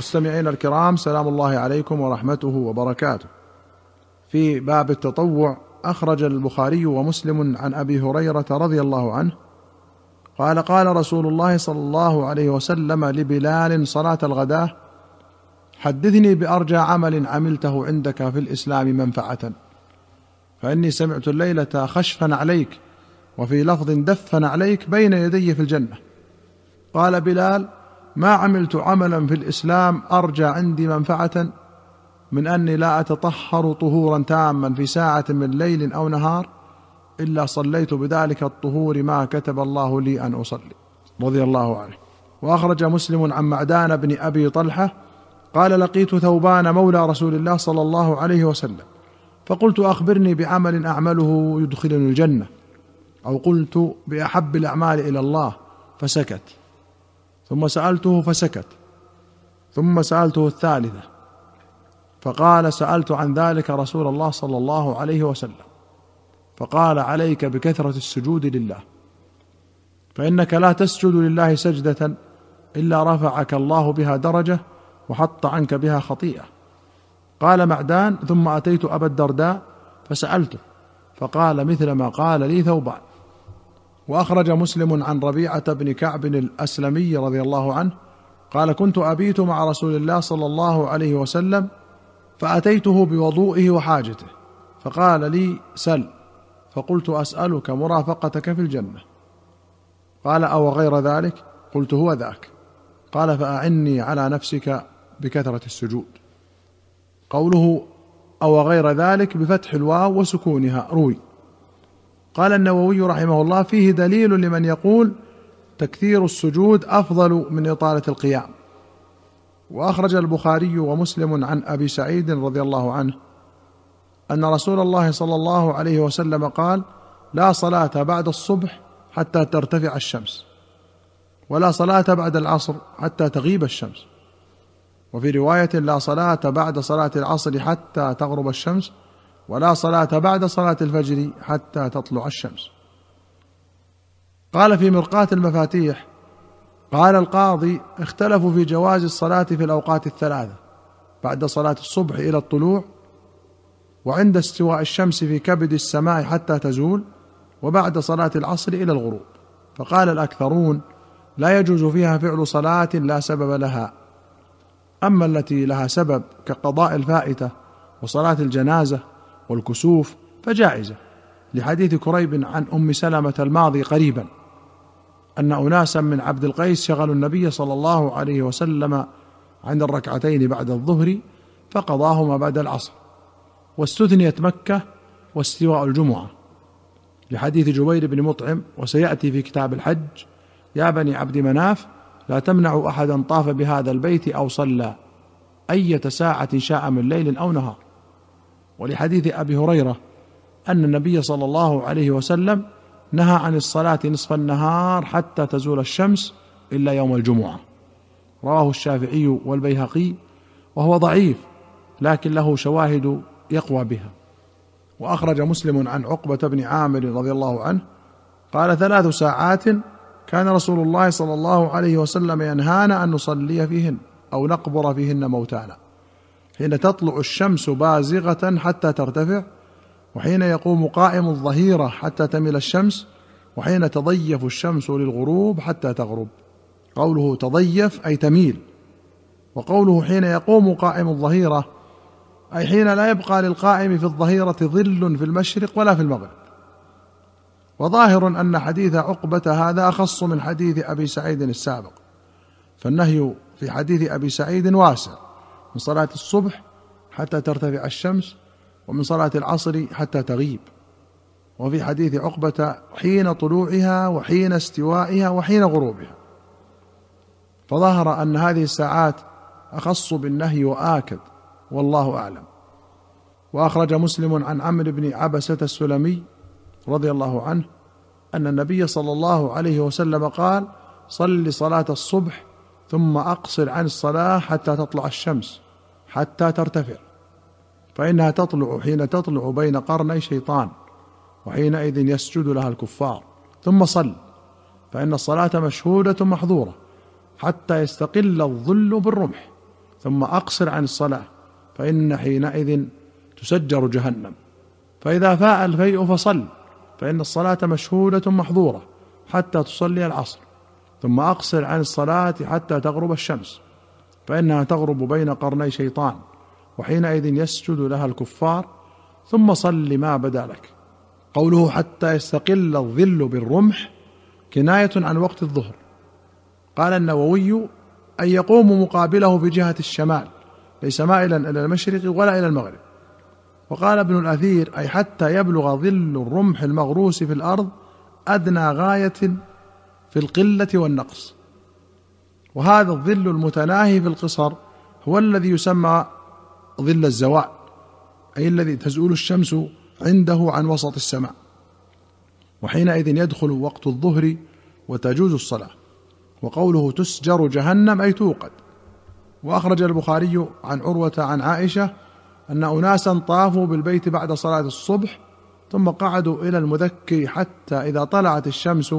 مستمعينا الكرام سلام الله عليكم ورحمته وبركاته. في باب التطوع أخرج البخاري ومسلم عن أبي هريرة رضي الله عنه قال قال رسول الله صلى الله عليه وسلم لبلال صلاة الغداة حدثني بأرجى عمل عملته عندك في الإسلام منفعة فإني سمعت الليلة خشفا عليك وفي لفظ دفا عليك بين يدي في الجنة قال بلال ما عملت عملا في الإسلام أرجى عندي منفعة من أني لا أتطهر طهورا تاما في ساعة من ليل أو نهار إلا صليت بذلك الطهور ما كتب الله لي أن أصلي. رضي الله عنه. وأخرج مسلم عن معدان بن أبي طلحة قال لقيت ثوبان مولى رسول الله صلى الله عليه وسلم. فقلت أخبرني بعمل أعمله يدخلني الجنة. أو قلت بأحب الأعمال إلى الله. فسكت. ثم سألته فسكت. ثم سألته الثالثة. فقال سألت عن ذلك رسول الله صلى الله عليه وسلم. فقال عليك بكثرة السجود لله. فإنك لا تسجد لله سجدة إلا رفعك الله بها درجة وحط عنك بها خطيئة. قال معدان ثم أتيت أبا الدرداء فسألته. فقال مثل ما قال لي ثوبان. وأخرج مسلم عن ربيعة بن كعب الأسلمي رضي الله عنه قال كنت أبيت مع رسول الله صلى الله عليه وسلم فأتيته بوضوئه وحاجته فقال لي سل فقلت أسألك مرافقتك في الجنة قال أو غير ذلك؟ قلت هو ذاك قال فأعني على نفسك بكثرة السجود قوله أو غير ذلك بفتح الواو وسكونها روي. قال النووي رحمه الله فيه دليل لمن يقول تكثير السجود أفضل من إطالة القيام. وأخرج البخاري ومسلم عن أبي سعيد رضي الله عنه أن رسول الله صلى الله عليه وسلم قال لا صلاة بعد الصبح حتى ترتفع الشمس ولا صلاة بعد العصر حتى تغيب الشمس. وفي رواية لا صلاة بعد صلاة العصر حتى تغرب الشمس ولا صلاة بعد صلاة الفجر حتى تطلع الشمس. قال في مرقاة المفاتيح قال القاضي اختلفوا في جواز الصلاة في الأوقات الثلاثة بعد صلاة الصبح إلى الطلوع وعند استواء الشمس في كبد السماء حتى تزول وبعد صلاة العصر إلى الغروب. فقال الأكثرون لا يجوز فيها فعل صلاة لا سبب لها أما التي لها سبب كقضاء الفائتة وصلاة الجنازة والكسوف فجائزة لحديث كريب عن أم سلمة الماضي قريبا أن اناسا من عبد القيس شغلوا النبي صلى الله عليه وسلم عن الركعتين بعد الظهر فقضاهما بعد العصر واستثنيت مكة واستواء الجمعة. لحديث جبير بن مطعم وسيأتي في كتاب الحج يا بني عبد مناف لا تمنعوا احدا طاف بهذا البيت أو صلى أية ساعة شاء من ليل أو نهار. ولحديث أبي هريرة أن النبي صلى الله عليه وسلم نهى عن الصلاة نصف النهار حتى تزول الشمس إلا يوم الجمعة. رواه الشافعي والبيهقي وهو ضعيف لكن له شواهد يقوى بها. وأخرج مسلم عن عقبة بن عامر رضي الله عنه قال ثلاث ساعات كان رسول الله صلى الله عليه وسلم ينهانا أن نصلي فيهن أو نقبر فيهن موتانا. حين تطلع الشمس بازغة حتى ترتفع وحين يقوم قائم الظهيرة حتى تميل الشمس وحين تضيف الشمس للغروب حتى تغرب. قوله تضيف أي تميل. وقوله حين يقوم قائم الظهيرة أي حين لا يبقى للقائم في الظهيرة ظل في المشرق ولا في المغرب. وظاهر أن حديث عقبة هذا أخص من حديث أبي سعيد السابق. فالنهي في حديث أبي سعيد واسع. من صلاة الصبح حتى ترتفع الشمس ومن صلاة العصر حتى تغيب. وفي حديث عقبة حين طلوعها وحين استوائها وحين غروبها. فظهر أن هذه الساعات أخص بالنهي وآكد والله أعلم. وأخرج مسلم عن عمرو بن عبسة السلمي رضي الله عنه أن النبي صلى الله عليه وسلم قال صل صلاة الصبح ثم أقصر عن الصلاة حتى تطلع الشمس حتى ترتفع. فإنها تطلع حين تطلع بين قرني شيطان وحينئذ يسجد لها الكفار. ثم صل. فإن الصلاة مشهودة محظورة حتى يستقل الظل بالرمح. ثم أقصر عن الصلاة فإن حينئذ تسجر جهنم. فإذا فاء الفيء فصل. فإن الصلاة مشهودة محظورة حتى تصلي العصر. ثم أقصر عن الصلاة حتى تغرب الشمس فإنها تغرب بين قرني شيطان وحينئذ يسجد لها الكفار ثم صل ما بدا لك. قوله حتى يستقل الظل بالرمح كناية عن وقت الظهر. قال النووي أن يقوم مقابله بجهة الشمال ليس مائلا إلى المشرق ولا إلى المغرب. وقال ابن الأثير أي حتى يبلغ ظل الرمح المغروس في الأرض أدنى غاية في القلة والنقص. وهذا الظل المتناهي في القصر هو الذي يسمى ظل الزوال أي الذي تزول الشمس عنده عن وسط السماء. وحينئذ يدخل وقت الظهر وتجوز الصلاة. وقوله تسجر جهنم أي توقد. وأخرج البخاري عن عروة عن عائشة أن أناسا طافوا بالبيت بعد صلاة الصبح ثم قعدوا إلى المذكي حتى إذا طلعت الشمس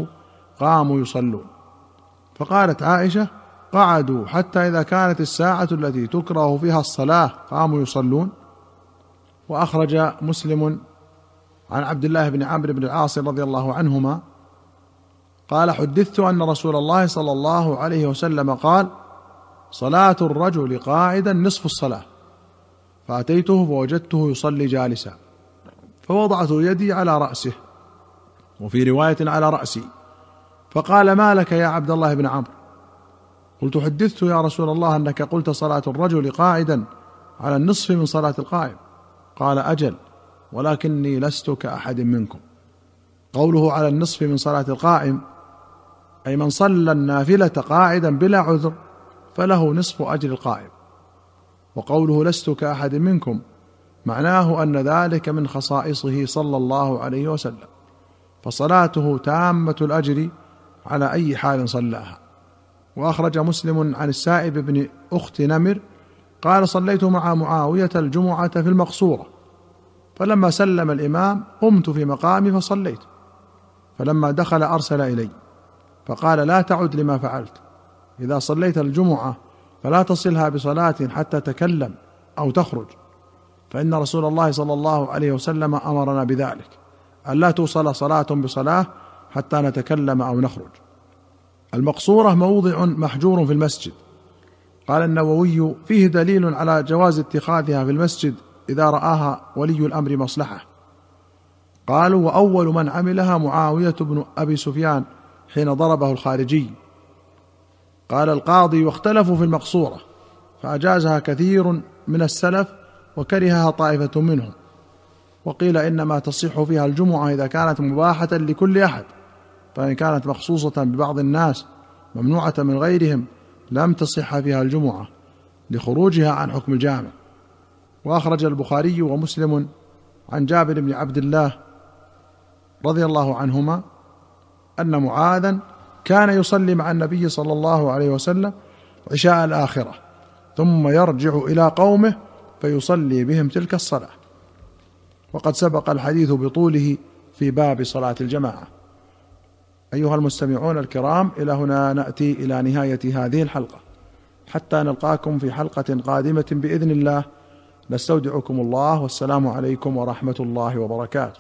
قاموا يصلون. فقالت عائشة قعدوا حتى إذا كانت الساعة التي تكره فيها الصلاة قاموا يصلون. وأخرج مسلم عن عبد الله بن عمرو بن العاص رضي الله عنهما قال حدثت أن رسول الله صلى الله عليه وسلم قال صلاة الرجل قاعدا نصف الصلاة. فأتيته فوجدته يصلي جالسا. فوضعت يدي على رأسه. وفي رواية على رأسي. فقال ما لك يا عبد الله بن عمرو؟ قلت حدثت يا رسول الله أنك قلت صلاة الرجل قاعدا على النصف من صلاة القائم. قال أجل ولكني لست كأحد منكم. قوله على النصف من صلاة القائم أي من صلى النافلة قاعدا بلا عذر فله نصف أجر القائم. وقوله لست كأحد منكم معناه أن ذلك من خصائصه صلى الله عليه وسلم. فصلاته تامة الأجر على أي حال صلاها وأخرج مسلم عن السائب بن أخت نمر قال صليت مع معاوية الجمعة في المقصورة. فلما سلم الإمام قمت في مقامي فصليت. فلما دخل أرسل إلي. فقال لا تعد لما فعلت. إذا صليت الجمعة فلا تصلها بصلاة حتى تكلم أو تخرج. فإن رسول الله صلى الله عليه وسلم أمرنا بذلك. ألا توصل صلاة بصلاة حتى نتكلم أو نخرج. المقصورة موضع محجور في المسجد. قال النووي فيه دليل على جواز اتخاذها في المسجد إذا رآها ولي الأمر مصلحة. قالوا وأول من عملها معاوية بن أبي سفيان حين ضربه الخارجي. قال القاضي واختلفوا في المقصورة فأجازها كثير من السلف وكرهها طائفة منهم. وقيل إنما تصح فيها الجمعة إذا كانت مباحة لكل أحد. فإن كانت مخصوصة ببعض الناس ممنوعة من غيرهم لم تصح فيها الجمعة لخروجها عن حكم الجامع. وأخرج البخاري ومسلم عن جابر بن عبد الله رضي الله عنهما أن معاذا كان يصلي مع النبي صلى الله عليه وسلم عشاء الآخرة ثم يرجع إلى قومه فيصلي بهم تلك الصلاة. وقد سبق الحديث بطوله في باب صلاة الجماعة. أيها المستمعون الكرام إلى هنا نأتي إلى نهاية هذه الحلقة. حتى نلقاكم في حلقة قادمة بإذن الله. نستودعكم الله والسلام عليكم ورحمة الله وبركاته.